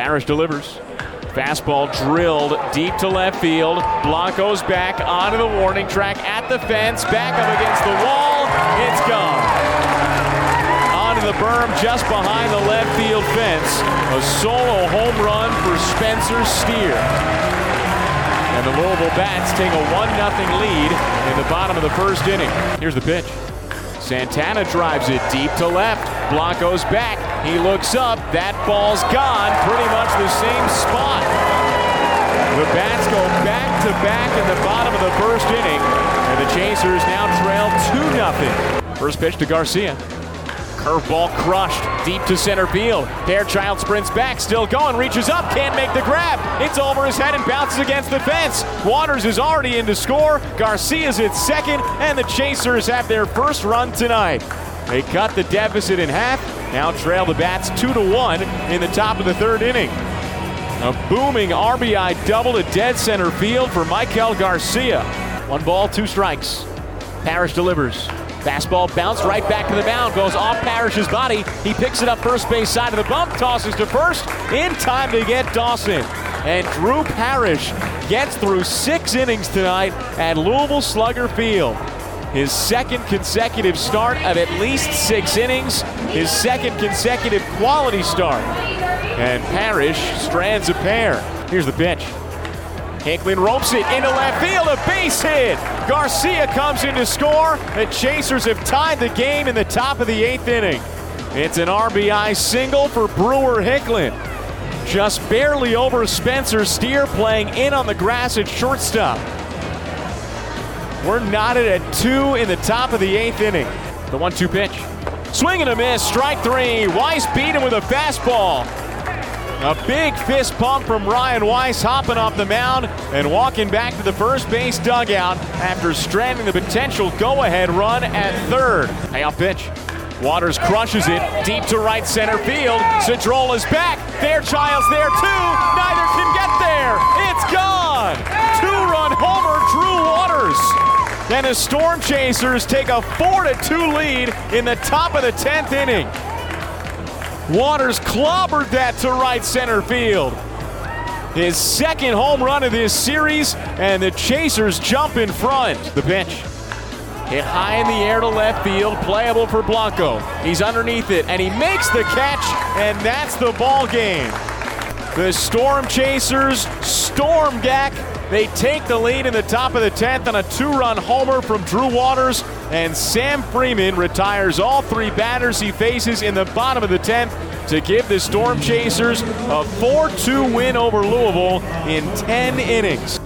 Parrish delivers. Fastball drilled deep to left field. Blanco's back onto the warning track at the fence, back up against the wall. It's gone. Onto the berm just behind the left field fence. A solo home run for Spencer Steer. And the Louisville Bats take a 1 0 lead in the bottom of the first inning. Here's the pitch. Santana drives it deep to left. Blanco's back. He looks up. That ball's gone. Pretty much the same spot. The Bats go back to back in the bottom of the first inning. And the Chasers now trail 2 0. First pitch to Garcia. Curveball crushed deep to center field. Fairchild sprints back, still going, reaches up, can't make the grab. It's over his head and bounces against the fence. Waters is already in to score. Garcia's at second, and the Chasers have their first run tonight. They cut the deficit in half, now trail the Bats 2 to 1 in the top of the third inning. A booming RBI double to dead center field for Michael Garcia. One ball, two strikes. Parrish delivers. Fastball bounced right back to the mound, goes off Parrish's body. He picks it up first base side of the bump, tosses to first, in time to get Dawson. And Drew Parrish gets through six innings tonight at Louisville Slugger Field. His second consecutive start of at least six innings, his second consecutive quality start. And Parrish strands a pair. Here's the pitch. Hicklin ropes it into left field, a base hit. Garcia comes in to score. The Chasers have tied the game in the top of the eighth inning. It's an RBI single for Brewer Hicklin. Just barely over Spencer Steer playing in on the grass at shortstop. We're knotted at two in the top of the eighth inning. The one two pitch. Swing and a miss, strike three. Weiss beat him with a fastball. A big fist pump from Ryan Weiss hopping off the mound and walking back to the first base dugout after stranding the potential go ahead run at third. Payoff pitch. Waters crushes it deep to right center field. Cedrola's back. Fairchild's there too. Neither can get there. Then the Storm Chasers take a 4 2 lead in the top of the 10th inning. Waters clobbered that to right center field. His second home run of this series, and the Chasers jump in front. The pitch. Hit high in the air to left field, playable for Blanco. He's underneath it, and he makes the catch, and that's the ball game. The Storm Chasers storm Gack, They take the lead in the top of the 10th on a two run homer from Drew Waters, and Sam Freeman retires all three batters he faces in the bottom of the 10th to give the Storm Chasers a 4 2 win over Louisville in 10 innings.